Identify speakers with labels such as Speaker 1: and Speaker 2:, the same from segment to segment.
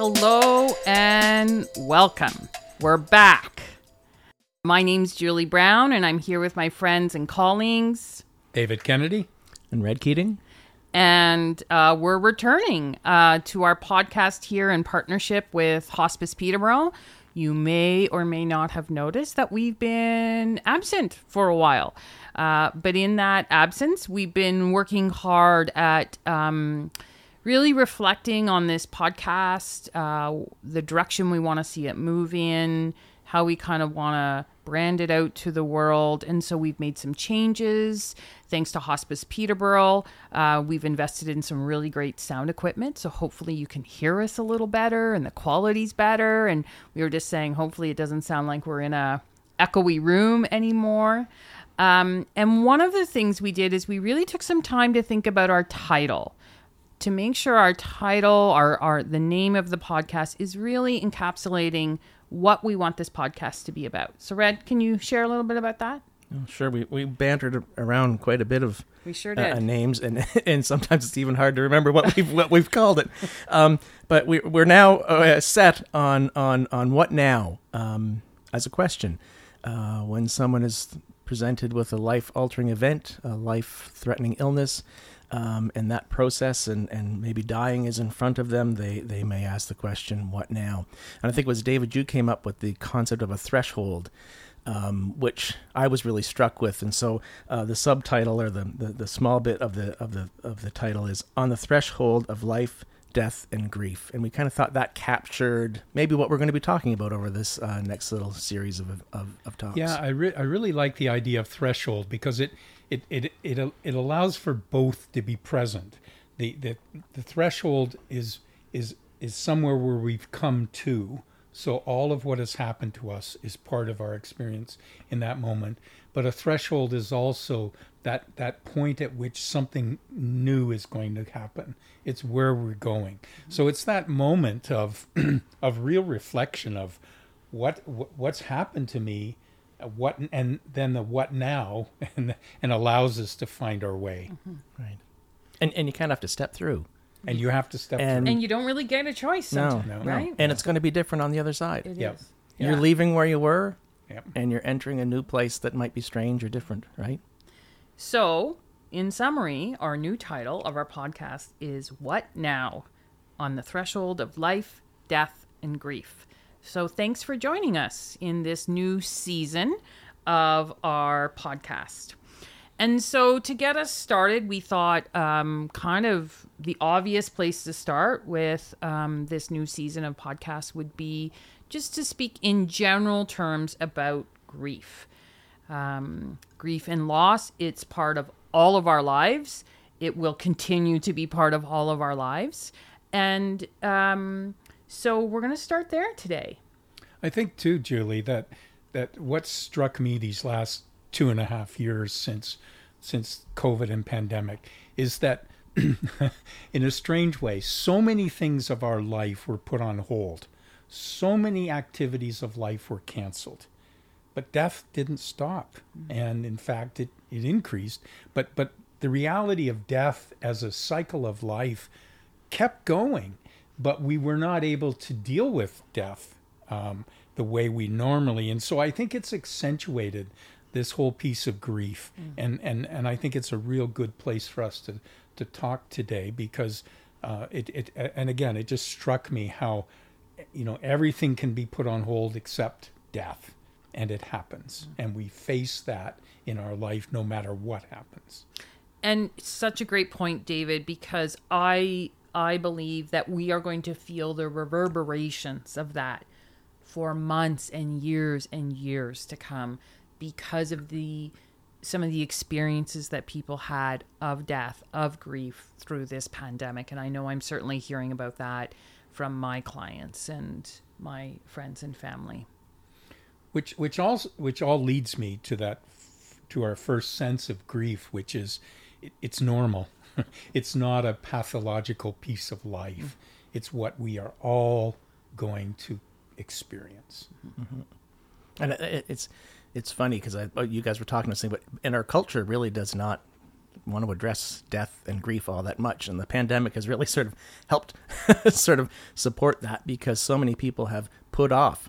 Speaker 1: Hello and welcome. We're back. My name's Julie Brown, and I'm here with my friends and colleagues.
Speaker 2: David Kennedy.
Speaker 3: And Red Keating.
Speaker 1: And uh, we're returning uh, to our podcast here in partnership with Hospice Peterborough. You may or may not have noticed that we've been absent for a while. Uh, but in that absence, we've been working hard at um, really reflecting on this podcast, uh, the direction we want to see it move in, how we kind of want to brand it out to the world. And so we've made some changes. Thanks to Hospice Peterborough, uh, we've invested in some really great sound equipment. So hopefully you can hear us a little better and the quality's better. And we were just saying, hopefully it doesn't sound like we're in a echoey room anymore. Um, and one of the things we did is we really took some time to think about our title to make sure our title, our, our the name of the podcast is really encapsulating what we want this podcast to be about. So, Red, can you share a little bit about that?
Speaker 3: Oh, sure, we, we bantered around quite a bit of
Speaker 1: we sure
Speaker 3: uh,
Speaker 1: did.
Speaker 3: uh, names, and and sometimes it's even hard to remember what we've what we've called it. Um, but we we're now uh, set on on on what now um, as a question uh, when someone is presented with a life altering event, a life threatening illness. Um, and that process and, and maybe dying is in front of them, they, they may ask the question, what now? And I think it was David, you came up with the concept of a threshold, um, which I was really struck with. And so uh, the subtitle or the, the, the small bit of the, of, the, of the title is On the Threshold of Life, Death, and Grief. And we kind of thought that captured maybe what we're going to be talking about over this uh, next little series of, of, of talks.
Speaker 2: Yeah, I, re- I really like the idea of threshold because it, it, it, it, it allows for both to be present. The, the, the threshold is, is, is somewhere where we've come to. So all of what has happened to us is part of our experience in that moment. But a threshold is also that, that point at which something new is going to happen. It's where we're going. So it's that moment of, of real reflection of what, what's happened to me what and then the what now and and allows us to find our way.
Speaker 3: Mm-hmm. right. And and you kind of have to step through.
Speaker 2: And you have to step
Speaker 1: and,
Speaker 2: through.
Speaker 1: And you don't really get a choice no, no. right?
Speaker 3: And it's going to be different on the other side.
Speaker 1: It yep. is.
Speaker 3: you're leaving where you were
Speaker 2: yep.
Speaker 3: and you're entering a new place that might be strange or different right?
Speaker 1: So in summary our new title of our podcast is what now? On the threshold of life death and grief so thanks for joining us in this new season of our podcast. And so, to get us started, we thought um, kind of the obvious place to start with um, this new season of podcasts would be just to speak in general terms about grief. Um, grief and loss, it's part of all of our lives. It will continue to be part of all of our lives. And um, so we're going to start there today.
Speaker 2: I think too, Julie, that that what struck me these last two and a half years since since COVID and pandemic is that in a strange way, so many things of our life were put on hold. So many activities of life were canceled. But death didn't stop. Mm-hmm. And in fact it, it increased. But but the reality of death as a cycle of life kept going but we were not able to deal with death um, the way we normally. And so I think it's accentuated this whole piece of grief, mm. and and and I think it's a real good place for us to to talk today because uh, it it and again it just struck me how you know everything can be put on hold except death and it happens mm. and we face that in our life no matter what happens
Speaker 1: and such a great point david because i I believe that we are going to feel the reverberations of that for months and years and years to come because of the some of the experiences that people had of death, of grief through this pandemic. And I know I'm certainly hearing about that from my clients and my friends and family.
Speaker 2: Which which also which all leads me to that to our first sense of grief, which is it, it's normal it's not a pathological piece of life. It's what we are all going to experience.
Speaker 3: Mm-hmm. And it, it's it's funny because you guys were talking to something, but in our culture really does not want to address death and grief all that much, and the pandemic has really sort of helped sort of support that because so many people have put off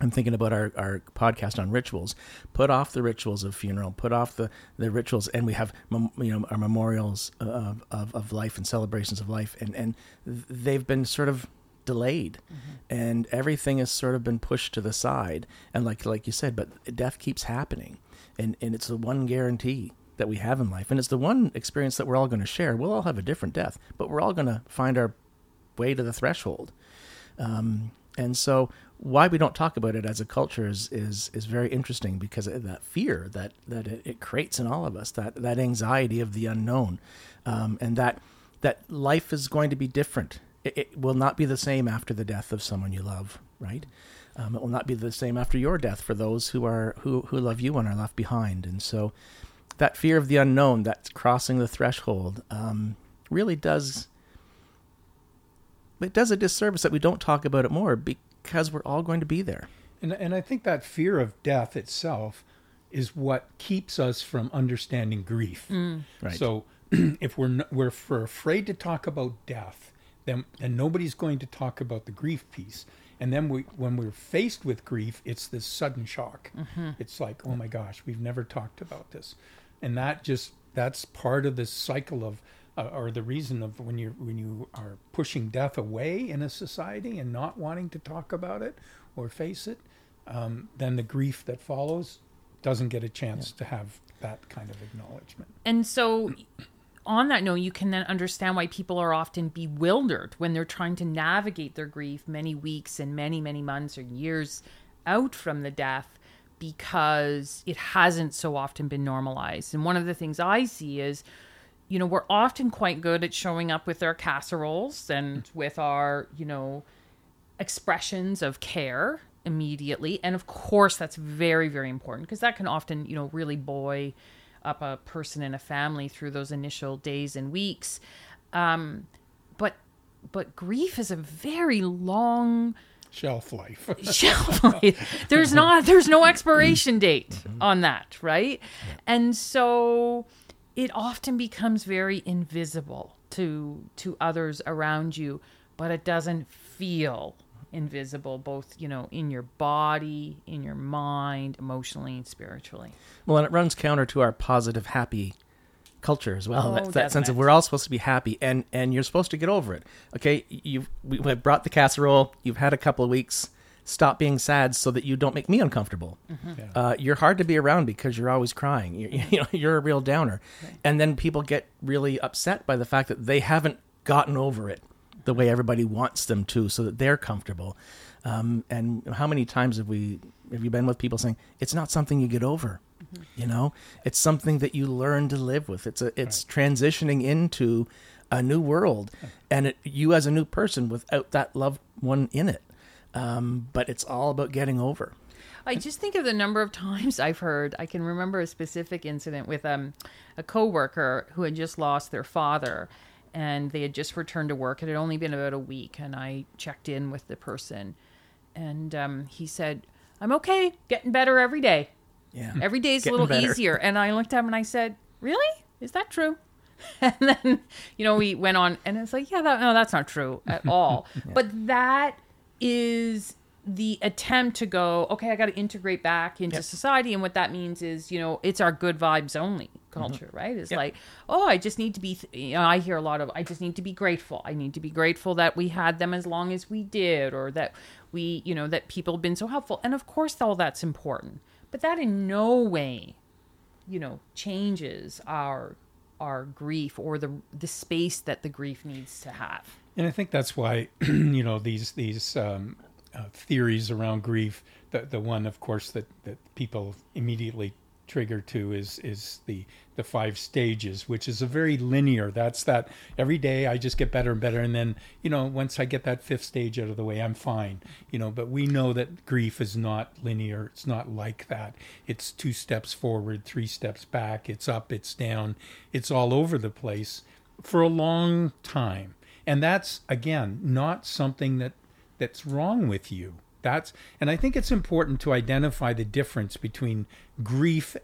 Speaker 3: I'm thinking about our, our podcast on rituals. Put off the rituals of funeral. Put off the, the rituals, and we have you know our memorials of, of, of life and celebrations of life, and and they've been sort of delayed, mm-hmm. and everything has sort of been pushed to the side. And like like you said, but death keeps happening, and and it's the one guarantee that we have in life, and it's the one experience that we're all going to share. We'll all have a different death, but we're all going to find our way to the threshold. Um, and so why we don't talk about it as a culture is is is very interesting because of that fear that that it, it creates in all of us that that anxiety of the unknown. Um, and that that life is going to be different. It, it, will not be the same after the death of someone you love right? Um, it will not be the same after your death for those who are who who love you and are left behind. And so that fear of the unknown that's crossing the threshold um, really does it does a disservice that we don't talk about it more because we're all going to be there.
Speaker 2: And, and I think that fear of death itself is what keeps us from understanding grief. Mm. Right. So if we're we're, if we're afraid to talk about death, then then nobody's going to talk about the grief piece. And then we, when we're faced with grief, it's this sudden shock. Mm-hmm. It's like, oh my gosh, we've never talked about this, and that just that's part of this cycle of uh, or the reason of when you when you are pushing death away in a society and not wanting to talk about it or face it, um, then the grief that follows doesn't get a chance yeah. to have that kind of acknowledgement.
Speaker 1: And so, on that note, you can then understand why people are often bewildered when they're trying to navigate their grief many weeks and many many months or years out from the death because it hasn't so often been normalized. And one of the things I see is you know, we're often quite good at showing up with our casseroles and with our, you know, expressions of care immediately. And of course, that's very, very important because that can often, you know, really buoy up a person in a family through those initial days and weeks. Um, but but grief is a very long
Speaker 2: shelf life.
Speaker 1: shelf life. There's not there's no expiration date mm-hmm. on that, right? And so it often becomes very invisible to to others around you but it doesn't feel invisible both you know in your body in your mind emotionally and spiritually.
Speaker 3: Well and it runs counter to our positive happy culture as well. Oh, that, that sense of we're all supposed to be happy and and you're supposed to get over it. Okay you've we have brought the casserole you've had a couple of weeks stop being sad so that you don't make me uncomfortable. Mm-hmm. Yeah. Uh, you're hard to be around because you're always crying. You're, you know, you're a real downer. Right. And then people get really upset by the fact that they haven't gotten over it the way everybody wants them to so that they're comfortable. Um, and how many times have we have you been with people saying it's not something you get over? Mm-hmm. You know, it's something that you learn to live with. It's a it's right. transitioning into a new world, and it, you as a new person without that loved one in it. Um, but it's all about getting over.
Speaker 1: I just think of the number of times I've heard. I can remember a specific incident with um, a coworker who had just lost their father, and they had just returned to work. It had only been about a week, and I checked in with the person, and um, he said, "I'm okay, getting better every day. Yeah, every day's a little better. easier." And I looked at him and I said, "Really? Is that true?" And then, you know, we went on, and it's like, "Yeah, that, no, that's not true at all." yeah. But that is the attempt to go, okay, I got to integrate back into yep. society. And what that means is, you know, it's our good vibes only culture, mm-hmm. right? It's yep. like, oh, I just need to be, you know, I hear a lot of, I just need to be grateful. I need to be grateful that we had them as long as we did, or that we, you know, that people have been so helpful. And of course, all that's important. But that in no way, you know, changes our our grief or the the space that the grief needs to have.
Speaker 2: And I think that's why, you know, these these um, uh, theories around grief. The the one, of course, that that people immediately trigger to is is the the five stages which is a very linear. That's that every day i just get better and better and then you know once i get that fifth stage out of the way i'm fine you know. But we know that grief is not linear. It's not like that. It's two steps forward three steps back. It's up it's down. It's all over the place for a long time and that's again not something that that's wrong with you that's and i think it's important to identify the difference between grief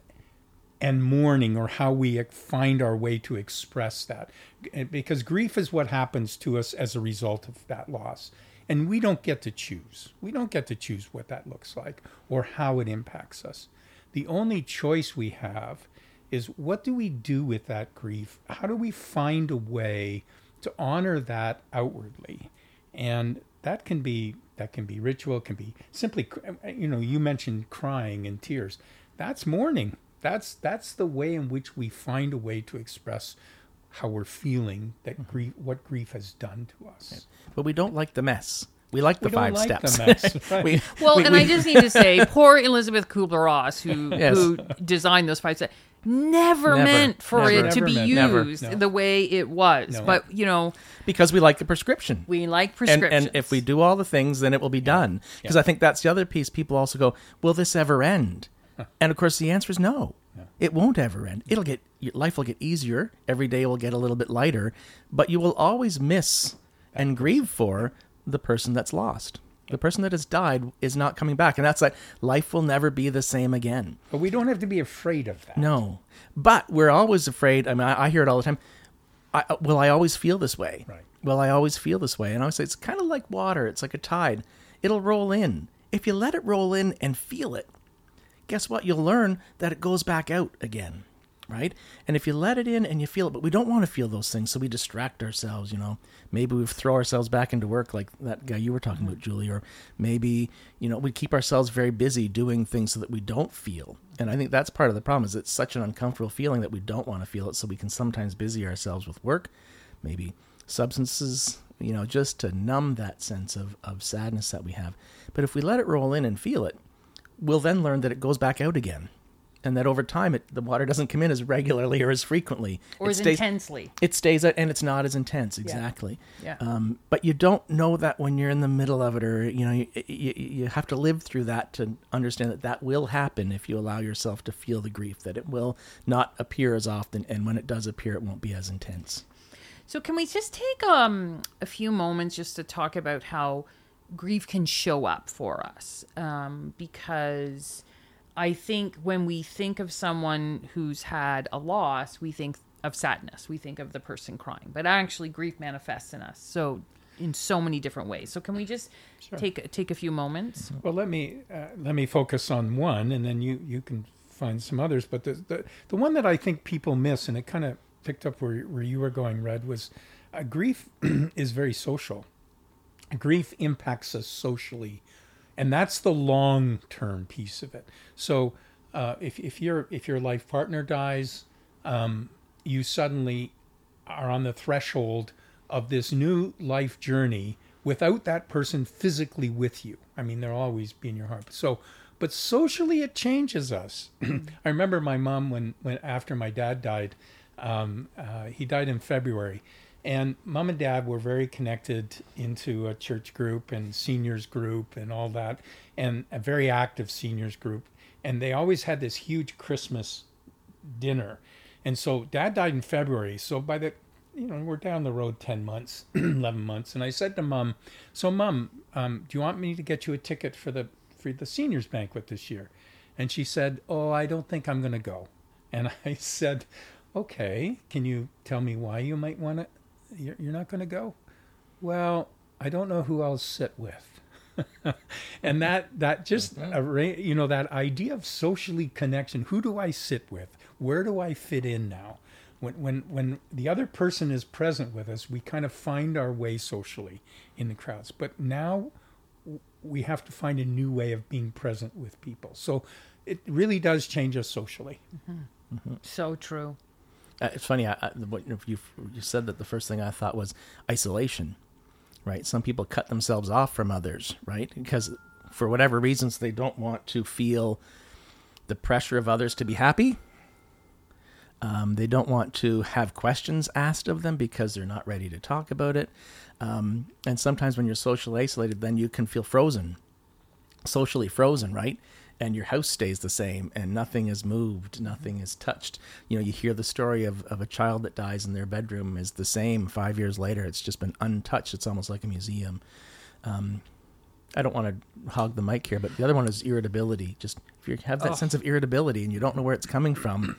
Speaker 2: and mourning or how we find our way to express that. Eh, because grief is what happens to us as a result of that loss. And we don't get to choose. We don't get to choose what that looks like or how it impacts us. The only choice we have is what do we do with that grief? How do we find a way to honor that outwardly? And that can be that can be ritual, can be simply you know, you mentioned crying and tears. That's mourning. That's that's the way in which we find a way to express how we're feeling that mm-hmm. grief what grief has done to us.
Speaker 3: But we don't like the mess. We like the
Speaker 2: we
Speaker 3: five
Speaker 2: like
Speaker 3: steps.
Speaker 2: The mess, right?
Speaker 1: we, well, we, and we, I just need to say, poor Elisabeth Kubler Ross, who yes. who designed those five steps, never, never meant for never, it to be meant. used no. the way it was. No. But you know,
Speaker 3: because we like the prescription,
Speaker 1: we like prescription.
Speaker 3: And, and, if we do all the things, then it will be done. Because yeah. I think that's the other piece. People also go, "Will this ever end?" And of course, the answer is no. It won't ever end. It'll get life will get easier. Every day will get a little bit lighter, but you will always miss and grieve for the person that's lost. The person that has died is not coming back, and that's like life will never be the same again.
Speaker 2: But we don't have to be afraid of that.
Speaker 3: No, but we're always afraid. I mean, I, I hear it all the time. I, uh, will I always feel this way?
Speaker 2: Right.
Speaker 3: Will I always feel this way? And I always say it's kind of like water. It's like a tide. It'll roll in. If you let it roll in and feel it, guess what? You'll learn that it goes back out again, right? And if you let it in and you feel it, but we don't want to feel those things, so we distract ourselves, you know. Maybe we throw ourselves back into work like that guy you were talking about, mm-hmm. Julie, or maybe, you know, we keep ourselves very busy doing things so that we don't feel. And I think that's part of the problem is it's such an uncomfortable feeling that we don't want to feel it, so we can sometimes busy ourselves with work, maybe substances, you know, just to numb that sense of, of sadness that we have. But if we let it roll in and feel it, we'll then learn that it goes back out again and that over time it, the water doesn't come in as regularly or as frequently.
Speaker 1: Or
Speaker 3: it
Speaker 1: as
Speaker 3: stays,
Speaker 1: intensely.
Speaker 3: It stays out and it's not as intense exactly.
Speaker 1: Yeah,
Speaker 3: yeah. Um, but you don't know that when you're in the middle of it or you know you, you, you have to live through that to understand that that will happen if you allow yourself to feel the grief that it will not appear as often and when it does appear it won't be as intense.
Speaker 1: So can we just take um, a few moments just to talk about how grief can show up for us? Um, because I think when we think of someone who's had a loss, we think of sadness. We think of the person crying, but actually, grief manifests in us. So in so many different ways. So can we just sure. take take a few moments?
Speaker 2: Well, let me uh, let me focus on one, and then you you can find some others. But the the, the one that I think people miss, and it kind of picked up where where you were going, Red, was uh, grief is very social grief impacts us socially and that's the long term piece of it. So uh, if, if your if your life partner dies um, you suddenly are on the threshold of this new life journey without that person physically with you. I mean they'll always be in your heart. So but socially it changes us. I remember my mom when when after my dad died um, uh, he died in february and mom and dad were very connected into a church group and seniors group and all that, and a very active seniors group. And they always had this huge Christmas dinner. And so dad died in February. So by the, you know, we're down the road 10 months, 11 months. And I said to mom, so mom, um, do you want me to get you a ticket for the, for the seniors banquet this year? And she said, oh, I don't think I'm going to go. And I said, okay, can you tell me why you might want to? You're, you're not going to go? Well, I don't know who I'll sit with. and that that just you know that idea of socially connection who do i sit with where do i fit in now when when when the other person is present with us we kind of find our way socially in the crowds but now we have to find a new way of being present with people so it really does change us socially
Speaker 1: mm-hmm. Mm-hmm. so true
Speaker 3: uh, it's funny. I, I, you you said that the first thing I thought was isolation, right? Some people cut themselves off from others, right? Because for whatever reasons they don't want to feel the pressure of others to be happy. Um, they don't want to have questions asked of them because they're not ready to talk about it. Um, and sometimes when you're socially isolated, then you can feel frozen, socially frozen, right? And your house stays the same and nothing is moved, nothing is touched. You know, you hear the story of, of a child that dies in their bedroom is the same five years later. It's just been untouched. It's almost like a museum. Um, I don't want to hog the mic here, but the other one is irritability. Just if you have that oh. sense of irritability and you don't know where it's coming from,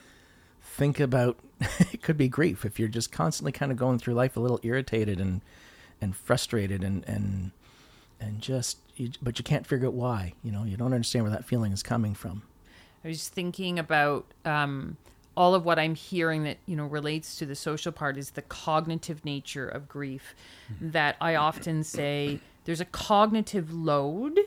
Speaker 3: think about it could be grief if you're just constantly kind of going through life a little irritated and and frustrated and and and just you, but you can't figure out why you know you don't understand where that feeling is coming from
Speaker 1: I was thinking about um, all of what I'm hearing that you know relates to the social part is the cognitive nature of grief. That I often say there's a cognitive load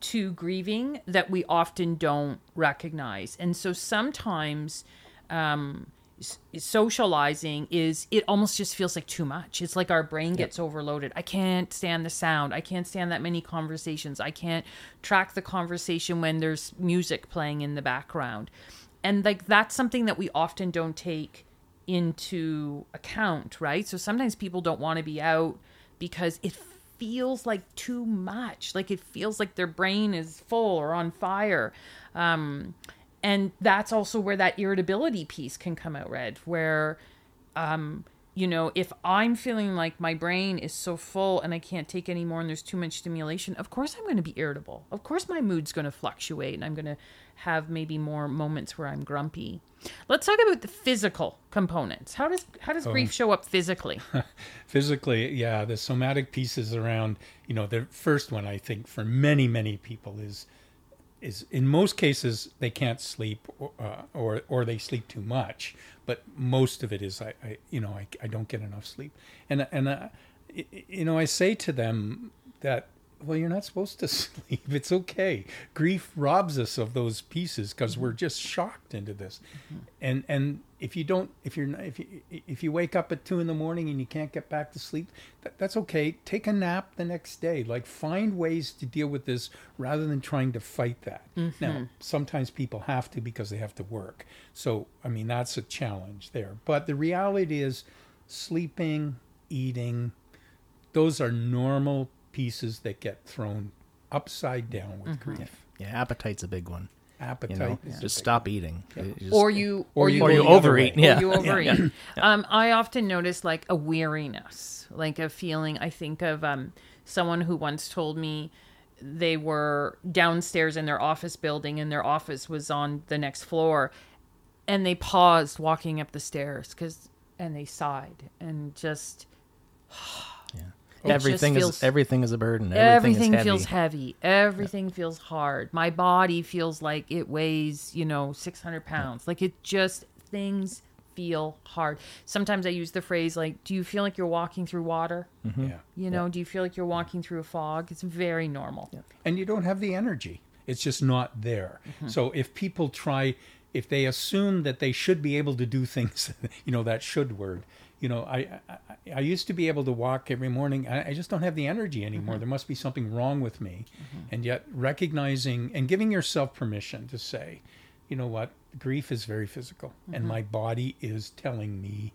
Speaker 1: to grieving that we often don't recognize, and so sometimes. Um, s- socializing is it almost just feels like too much. It's like our brain gets overloaded. I can't stand the sound. I can't stand that many conversations. I can't track the conversation when there's music playing in the background. And like that's something that we often don't take into account right? So sometimes people don't want to be out because it feels like too much. Like it feels like their brain is full or on fire. Um and that's also where that irritability piece can come out red where um you know if i'm feeling like my brain is so full and i can't take any more and there's too much stimulation of course i'm going to be irritable. Of course my mood's going to fluctuate and i'm going to have maybe more moments where i'm grumpy. Let's talk about the physical components. How does how does grief show up physically?
Speaker 2: Physically yeah the somatic pieces around you know the first one i think for many many people is is in most cases they can't sleep or uh, or, or they sleep too much but most of it is i, I you know I, I don't get enough sleep. And and uh, you know i say to them that well you're not supposed to sleep. It's okay. Grief robs us of those pieces because we're just shocked into this. Mm-hmm. And and if you don't if you're not if you if you wake up at two in the morning and you can't get back to sleep that, that's okay. Take a nap the next day. Like find ways to deal with this rather than trying to fight that. Mm-hmm. Now sometimes people have to because they have to work. So i mean that's a challenge there. But the reality is sleeping eating those are normal pieces that get thrown upside down with grief.
Speaker 3: Yeah appetite's a big one.
Speaker 2: Appetite
Speaker 3: you know
Speaker 2: is a
Speaker 3: just
Speaker 2: big
Speaker 3: stop eating. You just-
Speaker 1: or you
Speaker 2: Or you
Speaker 3: or you overeat. yeah
Speaker 1: or you overeat. Um, I often notice like a weariness, like a feeling. I think of um, someone who once told me they were downstairs in their office building and their office was on the next floor, and they paused walking up the stairs because and they sighed and just
Speaker 3: everything
Speaker 1: feels-
Speaker 3: is everything is a burden everything,
Speaker 1: everything,
Speaker 3: heavy.
Speaker 1: feels heavy. Everything feels hard. My body feels like it weighs, you know, 600 pounds. Like it just, things feel hard. Sometimes I use the phrase like, do you feel like you're walking through water? Mm-hmm.
Speaker 2: yeah
Speaker 1: You know, do you feel like you're walking through a fog? It's very normal.
Speaker 2: and you don't have the energy. It's just not there. Mm-hmm. So if people try, if they assume that they should be able to do things, you know, that should word, you know, I, I, I used to be able to walk every morning. I, I just don't have the energy anymore. Mm-hmm. There must be something wrong with me. Mm-hmm. And yet recognizing and giving yourself permission to say, you know what, grief is very physical and mm-hmm. my body is telling me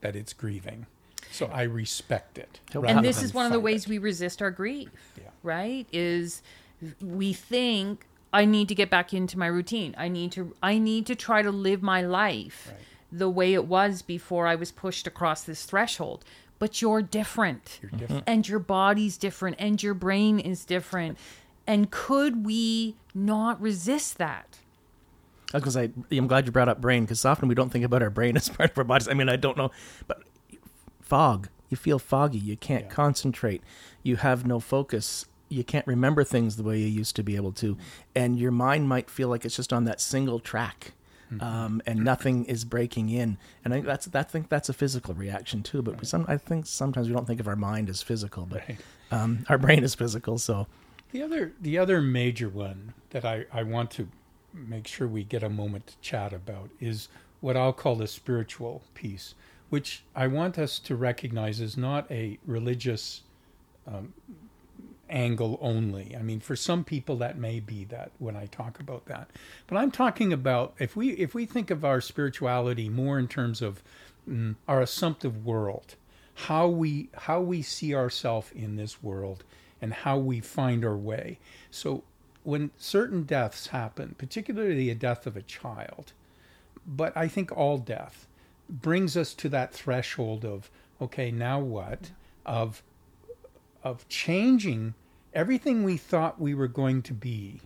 Speaker 2: that it's grieving. So I respect it.
Speaker 1: and this is one of the ways
Speaker 2: it.
Speaker 1: we resist our grief
Speaker 2: Yeah.
Speaker 1: right is we think i need to get back into my routine i need to i need to try to live my life
Speaker 2: Right.
Speaker 1: The way it was before i was pushed across this threshold but you're different
Speaker 2: You're different. Mm-hmm.
Speaker 1: and your body's different and your brain is different and could we not resist that
Speaker 3: I was gonna say, I'm glad you brought up brain because often we don't think about our brain as part of our bodies. I mean, I don't know, but fog. You feel foggy. You can't
Speaker 2: Yeah.
Speaker 3: concentrate. You have no focus. You can't remember things the way you used to be able to, and your mind might feel like it's just on that single track, um, and nothing is breaking in. And I think that's that. I think that's a physical reaction too. But we some, I think sometimes we don't think of our mind as physical, but
Speaker 2: Right.
Speaker 3: um, our brain is physical. So
Speaker 2: The other, the other major one that I, I want to make sure we get a moment to chat about is what I'll call the spiritual piece, which I want us to recognize is not a religious um, angle only. I mean, for some people that may be that when I talk about that, but I'm talking about if we if we think of our spirituality more in terms of mm, our assumptive world, how we how we see ourselves in this world, and how we find our way. So when certain deaths happen, particularly a death of a child, but I think all death brings us to that threshold of okay, now what? Of of changing everything we thought we were going to be,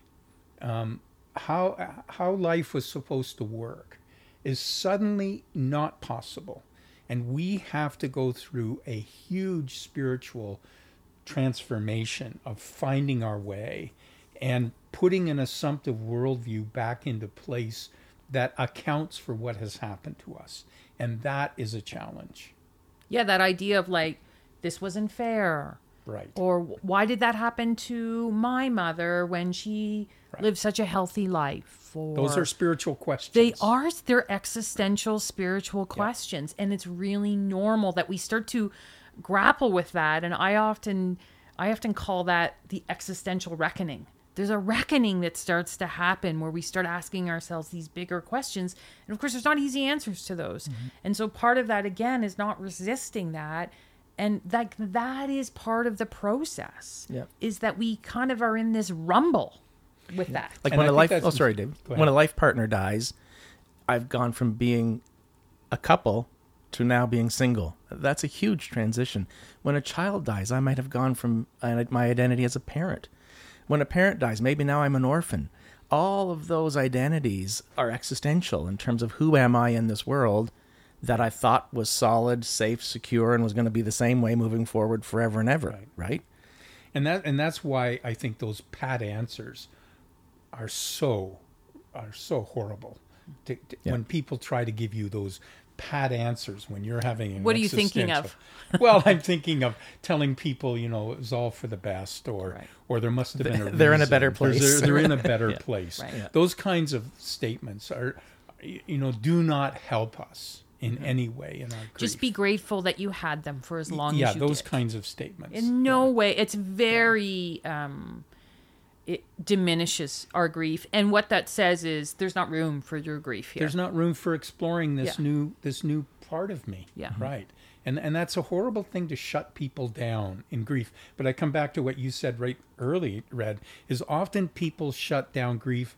Speaker 2: um, how how life was supposed to work, is suddenly not possible. And we have to go through a huge spiritual transformation of finding our way and putting an assumptive worldview back into place that accounts for what has happened to us. And that is a challenge.
Speaker 1: Yeah, that idea of like, this wasn't fair.
Speaker 2: Right.
Speaker 1: Or why did that happen to my mother when she
Speaker 2: Right.
Speaker 1: lived such a healthy life? Or
Speaker 2: Those are spiritual questions.
Speaker 1: they are they're existential spiritual questions and it's really normal that we start to grapple with that and I often I often call that the existential reckoning. There's a reckoning that starts to happen where we start asking ourselves these bigger questions. And of course, there's not easy answers to those. Mm-hmm. And so part of that, again, is not resisting that. And like that is part of the process.
Speaker 3: Yeah.
Speaker 1: Is that we kind of are in this rumble with that.
Speaker 3: Like
Speaker 2: And
Speaker 3: when
Speaker 2: I
Speaker 3: a life oh sorry Dave when a life partner dies, I've gone from being a couple to now being single. That's a huge transition. When a child dies, I might have gone from uh, my identity as a parent. When a parent dies, maybe now I'm an orphan. All of those identities are existential in terms of who am I in this world that I thought was solid, safe, secure, and was going to be the same way moving forward forever and ever.
Speaker 2: Right.
Speaker 3: right?
Speaker 2: and that and that's why I think those pat answers are so are so horrible. To, to-
Speaker 3: Yeah.
Speaker 2: When people try to give you those pat answers when you're having an
Speaker 1: What are you thinking of?
Speaker 2: well, I'm thinking of telling people, you know, it was all for the best, or
Speaker 1: Right.
Speaker 2: or there must have been a
Speaker 3: They're in a better place.
Speaker 2: They're, in a better place.
Speaker 1: Right. Yeah.
Speaker 2: Those kinds of statements are, you know, do not help us in any way in our grief.
Speaker 1: Just be grateful that you had them for as long
Speaker 2: yeah,
Speaker 1: as you Yeah,
Speaker 2: those
Speaker 1: did.
Speaker 2: kinds of statements.
Speaker 1: In no way. It's very um it diminishes our grief. And what that says is there's not room for your grief here.
Speaker 2: there's not room for exploring this
Speaker 1: Yeah.
Speaker 2: new this new part of me
Speaker 1: Yeah.
Speaker 2: right and and that's a horrible thing to shut people down in grief but i come back to what you said right early red is often people shut down grief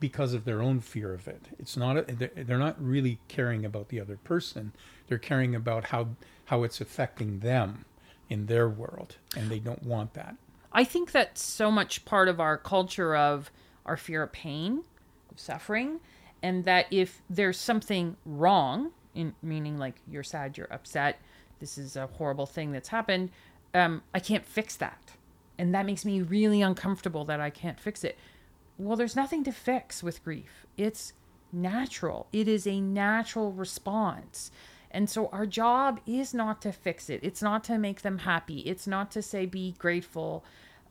Speaker 2: because of their own fear of it. It's not a, they're not really caring about the other person. They're caring about how how it's affecting them in their world and they don't want that.
Speaker 1: I think that's so much part of our culture of our fear of pain, of suffering, and that if there's something wrong, in meaning like you're sad, you're upset, this is a horrible thing that's happened, um, I can't fix that, and that makes me really uncomfortable that I can't fix it. Well, there's nothing to fix with grief. It's natural. It is a natural response. And so our job is not to fix it. It's not to make them happy. It's not to say be grateful.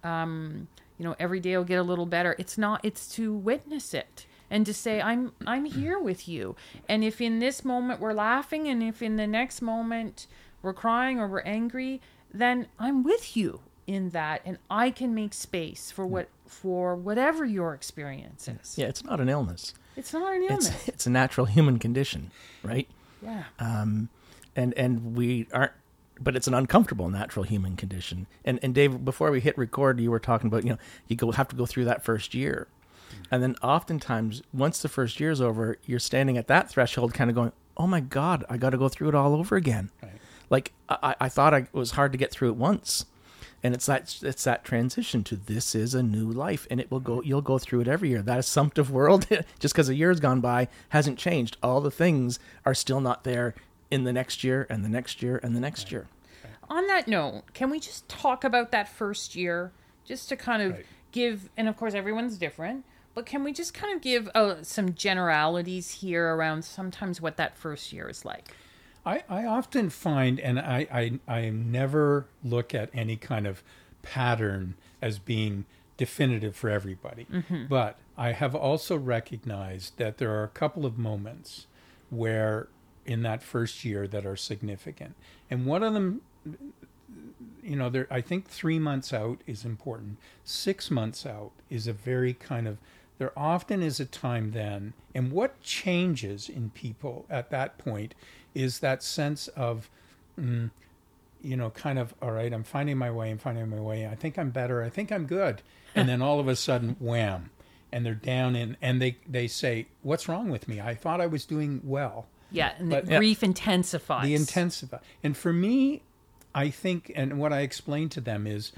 Speaker 1: Um, you know, every day will get a little better. It's not. It's to witness it and to say I'm I'm here with you. And if in this moment we're laughing and if in the next moment we're crying or we're angry, then I'm with you in that and I can make space for what for whatever your experience is.
Speaker 3: Yeah, it's not an illness.
Speaker 1: It's not an illness.
Speaker 3: It's it's a natural human condition, right?
Speaker 1: yeah.
Speaker 3: um, and and we aren't but it's an uncomfortable natural human condition and and dave before we hit record you were talking about you know you go have to go through that first year and then oftentimes once the first year is over you're standing at that threshold kind of going oh my god i got to go through it all over again
Speaker 2: Right.
Speaker 3: like I, I thought I, it was hard to get through it once and it's that it's that transition to this is a new life and it will go you'll go through it every year. That assumptive world just because a year's gone by hasn't changed. All the things are still not there in the next year and the next year and the next year.
Speaker 1: On that note, can we just talk about that first year just to kind of
Speaker 2: Right.
Speaker 1: give and of course everyone's different, but can we just kind of give uh, some generalities here around sometimes what that first year is like?
Speaker 2: I, I often find, and I, I, I never look at any kind of pattern as being definitive for everybody. Mm-hmm. But I have also recognized that there are a couple of moments where in that first year that are significant. And one of them, you know, there I think three months out is important. Six months out is a very kind of there often is a time then, and what changes in people at that point is that sense of, mm, you know, kind of, all right, I'm finding my way, I'm finding my way. I think I'm better. I think I'm good. And then all of a sudden, wham, and they're down in, and they they say, what's wrong with me? I thought I was doing well
Speaker 1: Yeah, and
Speaker 2: But-
Speaker 1: the grief intensifies.
Speaker 2: the intensify and for me i think and what i explain to them is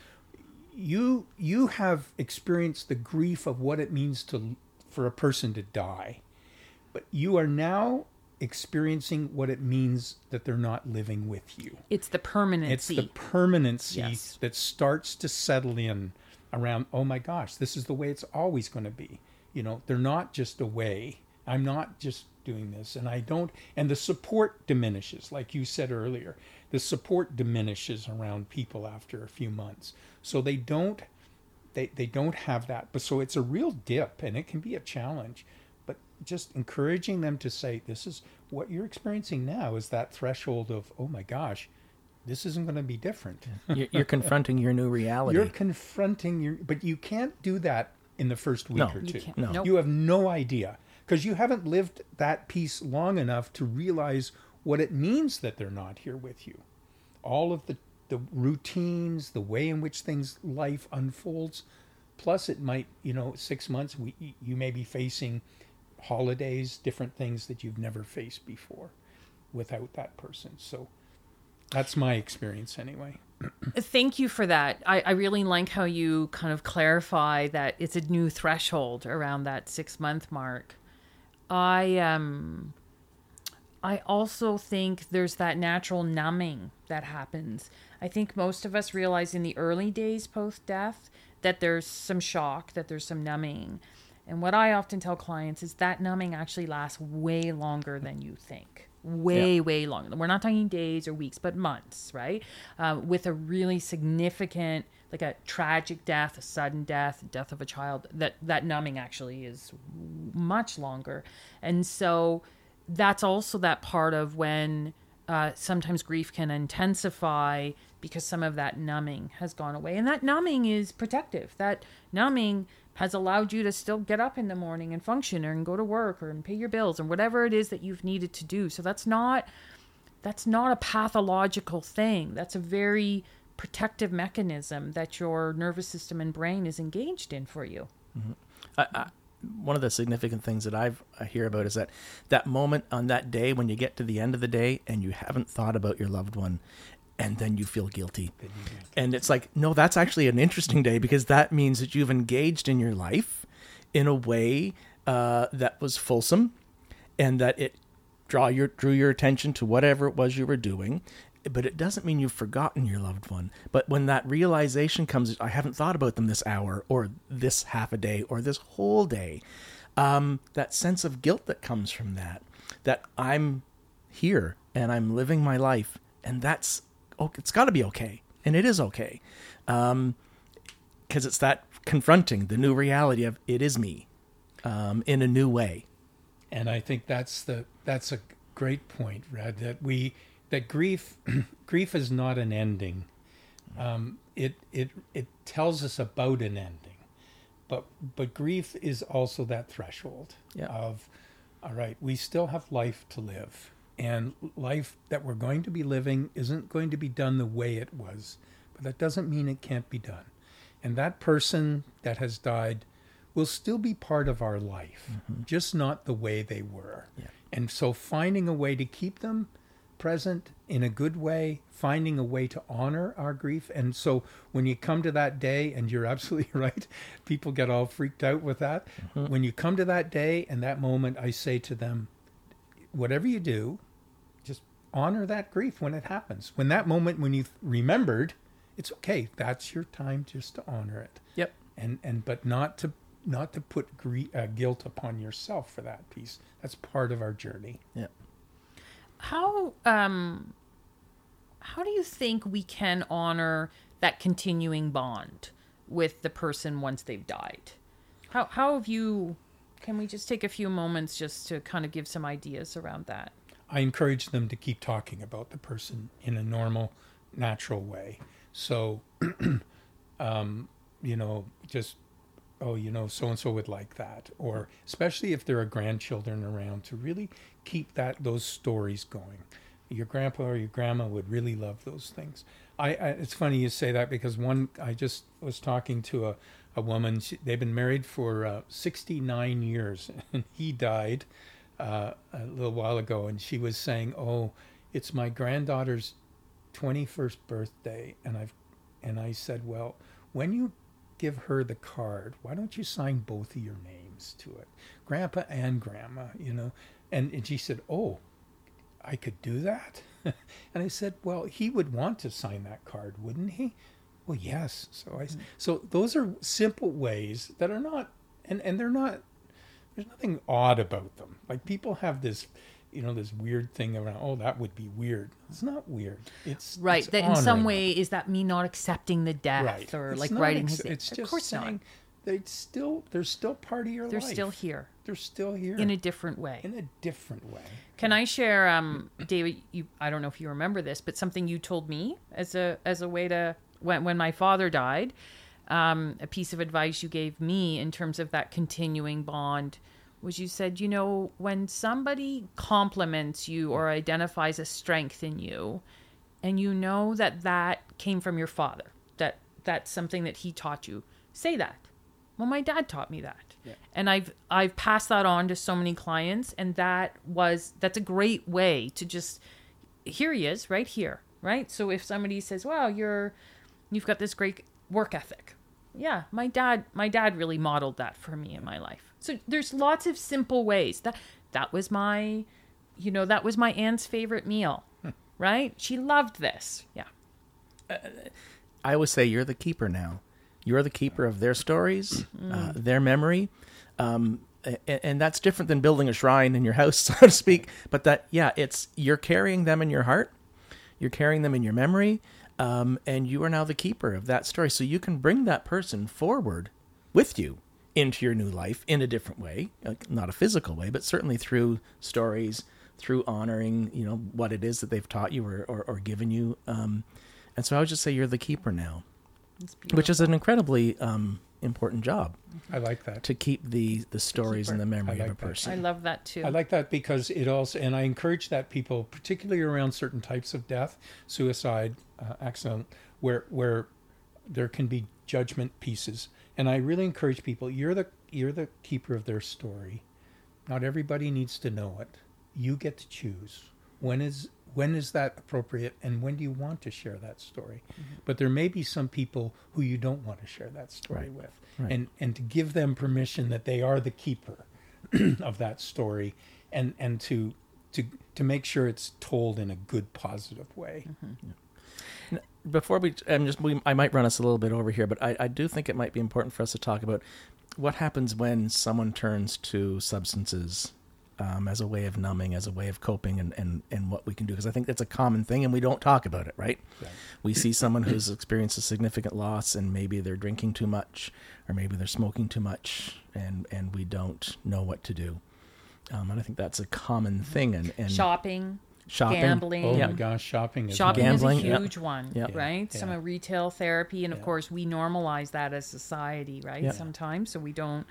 Speaker 2: you you have experienced the grief of what it means to for a person to die but you are now experiencing what it means that they're not living with you.
Speaker 1: It's the permanency.
Speaker 2: It's the permanency
Speaker 1: Yes.
Speaker 2: that starts to settle in around, oh my gosh, this is the way it's always going to be. You know, they're not just away. I'm not just doing this. And I don't, and the support diminishes, like you said earlier. The support diminishes around people after a few months. So they don't. They, they don't have that but so it's a real dip and it can be a challenge just encouraging them to say this is what you're experiencing now is that threshold of oh my gosh this isn't going to be different
Speaker 3: You're, you're confronting your new reality.
Speaker 2: you're confronting your but you can't do that in the first week
Speaker 3: No.
Speaker 2: or
Speaker 1: You
Speaker 2: two
Speaker 1: can't.
Speaker 3: No.
Speaker 1: Nope.
Speaker 2: you have no idea because you haven't lived that piece long enough to realize what it means that they're not here with you all of the the routines the way in which things life unfolds plus it might you know six months we you may be facing holidays different things that you've never faced before without that person so that's my experience anyway
Speaker 1: Thank you for that. I, I really like how you kind of clarify that it's a new threshold around that six month mark. I um I also think there's that natural numbing that happens. I think most of us realize in the early days post death that there's some shock, that there's some numbing. And what I often tell clients is that numbing actually lasts way longer than you think. Way, way longer. We're not talking days or weeks, but months, right? Um, with a really significant, like a tragic death, a sudden death, death of a child, that, that numbing actually is much longer. And so that's also that part of when uh, sometimes grief can intensify because some of that numbing has gone away. And that numbing is protective. That numbing has allowed you to still get up in the morning and function or and go to work or and pay your bills and whatever it is that you've needed to do. So that's not that's not a pathological thing. That's a very protective mechanism that your nervous system and brain is engaged in for you. Mm-hmm.
Speaker 3: one of the significant things that I've I hear about is that that moment on that day when you get to the end of the day and you haven't thought about your loved one and then you feel guilty. And it's like, no, that's actually an interesting day because that means that you've engaged in your life in a way uh, that was fulsome and that it draw your drew your attention to whatever it was you were doing but it doesn't mean you've forgotten your loved one but when that realization comes i haven't thought about them this hour or this half a day or this whole day um, that sense of guilt that comes from that that i'm here and i'm living my life and that's it's got to be okay and it is okay um, because it's that confronting the new reality of it is me um, in a new way
Speaker 2: and I think that's the that's a great point, Red. That we that grief grief is not an ending. Um, it it it tells us about an ending, but but grief is also that threshold
Speaker 3: Yeah.
Speaker 2: of all right, we still have life to live, and life that we're going to be living isn't going to be done the way it was, but that doesn't mean it can't be done. And that person that has died will still be part of our life, mm-hmm. just not the way they were.
Speaker 3: Yeah.
Speaker 2: And so finding a way to keep them present in a good way, finding a way to honor our grief. And so when you come to that day, and you're absolutely right, people get all freaked out with that. Mm-hmm. When you come to that day and that moment, I say to them, whatever you do, honor that grief when it happens. When that moment when you've remembered, it's okay. That's your time just to honor it
Speaker 3: yep
Speaker 2: and and but not to not to put gre- uh, guilt upon yourself for that piece. That's part of our journey.
Speaker 3: yep
Speaker 1: How um how do you think we can honor that continuing bond with the person once they've died? How how have you can we just take a few moments just to kind of give some ideas around that?
Speaker 2: I encourage them to keep talking about the person in a normal, natural way. So, um, you know, just oh, you know, so and so would like that, or especially if there are grandchildren around, to really keep that those stories going. Your grandpa or your grandma would really love those things. I, I it's funny you say that because one I just was talking to a a woman. She, they've been married for uh, 69 years, and he died uh, a little while ago, and she was saying, "Oh, it's my granddaughter's 21st birthday," and I've and I said, "Well, when you give her the card, why don't you sign both of your names?" to it, Grandpa and Grandma, you know. And and she said, "Oh, I could do that." and I said, "Well, he would want to sign that card, wouldn't he?" Well, yes. So I so those are simple ways that are not and and they're not there's nothing odd about them. Like people have this you know this weird thing around oh that would be weird it's not weird it's
Speaker 1: Right.
Speaker 2: it's
Speaker 1: That in some way is that me not accepting the death
Speaker 2: right
Speaker 1: or
Speaker 2: It's
Speaker 1: like writing
Speaker 2: ex-
Speaker 1: his
Speaker 2: it's
Speaker 1: of
Speaker 2: just
Speaker 1: course
Speaker 2: saying
Speaker 1: not.
Speaker 2: they still they're still part of your
Speaker 1: They're
Speaker 2: life
Speaker 1: still here
Speaker 2: they're still here
Speaker 1: in a different way.
Speaker 2: in a different way
Speaker 1: Can I share, um, David? You, I don't know if you remember this, but something you told me as a as a way to when when my father died, um, a piece of advice you gave me in terms of that continuing bond was you said, you know, when somebody compliments you or identifies a strength in you, and you know that that came from your father, that that's something that he taught you, say that. Well, my dad taught me that. And I've I've passed that on to so many clients and that was that's a great way to just here he is right here, right? So if somebody says, "Wow, you're you've got this great work ethic." Yeah, my dad my dad really modeled that for me in my life. So there's lots of simple ways. That that was my you know, that was my aunt's favorite meal. Right? She loved this. Yeah.
Speaker 3: I always say you're the keeper now. You're the keeper of their stories, uh, their memory, um, and, and that's different than building a shrine in your house, so to speak. But that, yeah, it's you're carrying them in your heart, you're carrying them in your memory, um, and you are now the keeper of that story. So you can bring that person forward with you into your new life in a different way, like not a physical way, but certainly through stories, through honoring, you know, what it is that they've taught you or, or, or given you. Um, and so I would just say you're the keeper now, which is an incredibly um, important job
Speaker 2: i like that
Speaker 3: to keep the, the stories and the memory
Speaker 2: I
Speaker 3: of
Speaker 2: like
Speaker 3: a
Speaker 2: that.
Speaker 3: person.
Speaker 1: I love that too.
Speaker 2: I like that because it also, and I encourage that people, particularly around certain types of death, suicide, uh, accident, where where there can be judgment pieces, and I really encourage people. You're the you're the keeper of their story. Not everybody needs to know it. You get to choose when is when is that appropriate, and when do you want to share that story. Mm-hmm. But there may be some people who you don't want to share that story
Speaker 3: Right.
Speaker 2: with,
Speaker 3: Right.
Speaker 2: and and to give them permission that they are the keeper of that story and and to to to make sure it's told in a good positive way mm-hmm.
Speaker 3: before we, I'm just, we, I might run us a little bit over here, but I, I do think it might be important for us to talk about what happens when someone turns to substances um, as a way of numbing, as a way of coping, and, and, and what we can do. Because I think that's a common thing, and we don't talk about it, right?
Speaker 2: Right.
Speaker 3: We see someone who's experienced a significant loss, and maybe they're drinking too much, or maybe they're smoking too much, and, and we don't know what to do. Um, and I think that's a common thing. And, and
Speaker 1: Shopping,
Speaker 3: shopping,
Speaker 1: gambling.
Speaker 2: oh
Speaker 3: Yeah.
Speaker 2: my gosh shopping is
Speaker 1: Shopping
Speaker 3: Gambling,
Speaker 1: is a
Speaker 3: yeah.
Speaker 1: huge one,
Speaker 3: Yeah.
Speaker 1: right?
Speaker 2: Yeah.
Speaker 1: Some of retail therapy, and of course, we normalize that as society, right?
Speaker 3: Yeah.
Speaker 1: Sometimes, so we don't,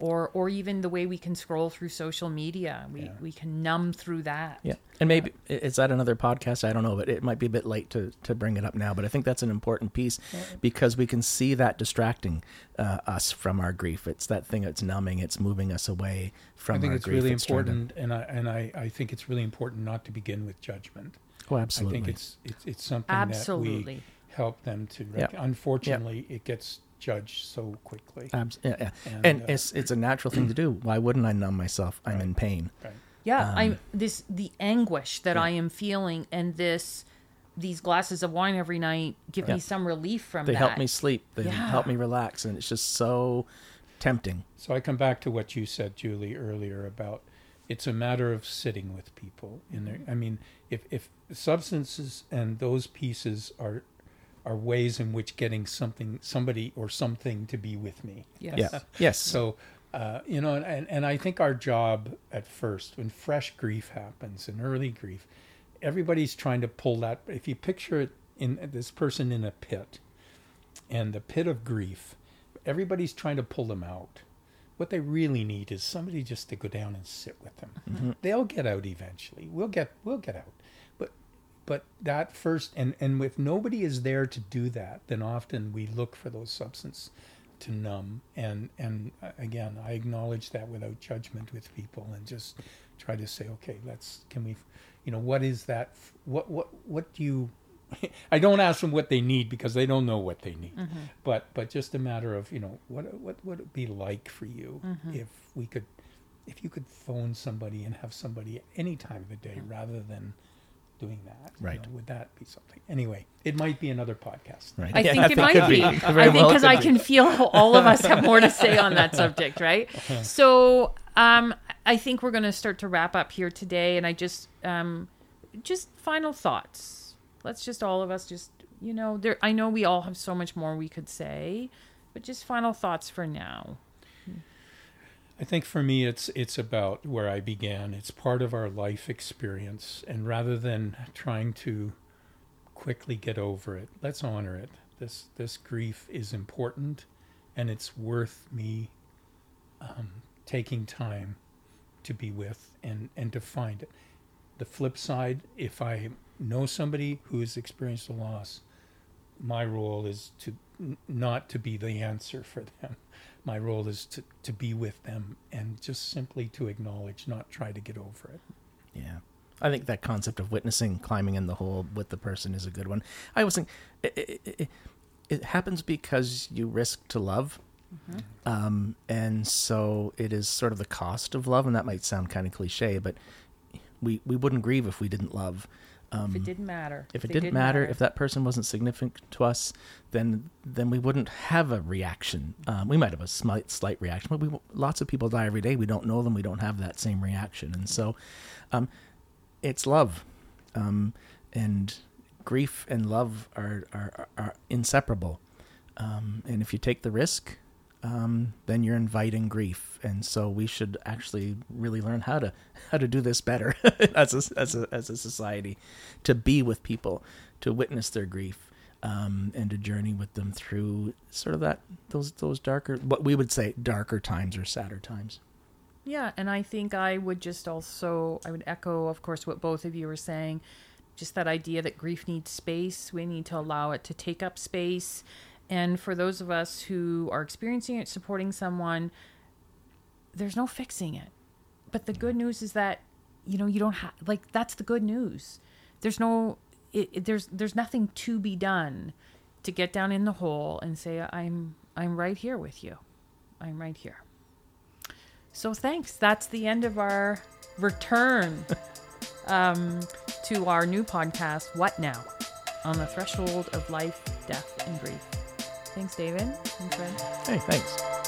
Speaker 1: or or even the way we can scroll through social media, we
Speaker 2: Yeah.
Speaker 1: we can numb through that.
Speaker 3: Yeah, and maybe is that another podcast? I don't know, but it might be a bit late to to bring it up now. But I think that's an important piece because we can see that distracting uh, us from our grief. It's that thing that's numbing. It's moving us away from
Speaker 2: I think
Speaker 3: our
Speaker 2: it's
Speaker 3: grief.
Speaker 2: really
Speaker 3: trying to-
Speaker 2: important and I and I, I think it's really important not to begin with judgment
Speaker 3: oh, absolutely.
Speaker 2: I think it's it's, it's something
Speaker 1: Absolutely.
Speaker 2: that we help them to
Speaker 3: Yeah.
Speaker 2: rec- unfortunately it gets judged so quickly
Speaker 3: Abs- yeah, yeah.
Speaker 2: And,
Speaker 3: And,
Speaker 2: uh,
Speaker 3: it's it's a natural thing to do. Why wouldn't I numb myself? I'm in pain.
Speaker 2: right
Speaker 1: Yeah,
Speaker 3: Um,
Speaker 1: I'm this the anguish that I am feeling, and this these glasses of wine every night give
Speaker 3: Yeah.
Speaker 1: me some relief from
Speaker 3: They
Speaker 1: that.
Speaker 3: help me sleep. They
Speaker 1: Yeah.
Speaker 3: help me relax, and it's just so tempting.
Speaker 2: So I come back to what you said, Julie, earlier about it's a matter of sitting with people in there. I mean, if if substances and those pieces are are ways in which getting something, somebody or something to be with me.
Speaker 1: Yes.
Speaker 3: Yeah. Yes.
Speaker 2: So, uh, you know, and, and I think our job at first, when fresh grief happens and early grief, everybody's trying to pull that. If you picture it in this person in a pit, and the pit of grief, everybody's trying to pull them out. What they really need is somebody just to go down and sit with them. They'll get out eventually. We'll get we'll get out. But but that first and and if nobody is there to do that, then often we look for those substance to numb and and uh, again, I acknowledge that without judgment with people and just try to say, okay, let's can we you know, what is that what what what do you I don't ask them what they need because they don't know what they need. But but just a matter of you know what what would it be like for you if we could if you could phone somebody and have somebody any time of the day rather than doing that. you
Speaker 3: Right.
Speaker 2: know, would that be something? Anyway, it might be another podcast.
Speaker 3: Right.
Speaker 1: I
Speaker 3: Yeah,
Speaker 1: think it might
Speaker 3: could
Speaker 1: be.
Speaker 3: Very
Speaker 1: I think because
Speaker 3: could
Speaker 1: I
Speaker 3: be.
Speaker 1: can feel all of us have more to say on that subject, right? So, um, I think we're going to start to wrap up here today, and I just, um, just final thoughts. Let's just all of us just, you know, there. I know we all have so much more we could say, but just final thoughts for now.
Speaker 2: I think for me, it's it's about where I began. It's part of our life experience, and rather than trying to quickly get over it, let's honor it. This this grief is important, and it's worth me um, taking time to be with and and to find it. The flip side, if I know somebody who has experienced a loss, my role is to n- not to be the answer for them. My role is to, to be with them and just simply to acknowledge, not try to get over it.
Speaker 3: Yeah. I think that concept of witnessing, climbing in the hole with the person is a good one. I always think it, it, it, it happens because you risk to love. Um, and so it is sort of the cost of love. And that might sound kind of cliche, but we, we wouldn't grieve if we didn't love. Um,
Speaker 1: If it didn't matter,
Speaker 3: if it
Speaker 1: they
Speaker 3: didn't matter, if that person wasn't significant to us, then then we wouldn't have a reaction. Um, we might have a slight slight reaction, but we lots of people die every day. We don't know them. We don't have that same reaction, and so um, it's love, um, and grief and love are are, are inseparable. Um, and if you take the risk, um, then you're inviting grief, and so we should actually really learn how to how to do this better as a, as a as a society, to be with people, to witness their grief, um, and to journey with them through sort of that those those darker what we would say darker times or sadder times.
Speaker 1: Yeah, and I think I would just also I would echo, of course, what both of you were saying. Just that idea that grief needs space. We need to allow it to take up space. And for those of us who are experiencing it, supporting someone, there's no fixing it. But the good news is that you know you don't have like that's the good news. There's no it, it- there's there's nothing to be done to get down in the hole and say I'm I'm right here with you. I'm right here. So thanks. That's the end of our return um, to our new podcast, What Now? On the threshold of life, death, and grief. Thanks, David and Red.
Speaker 3: Hey, thanks.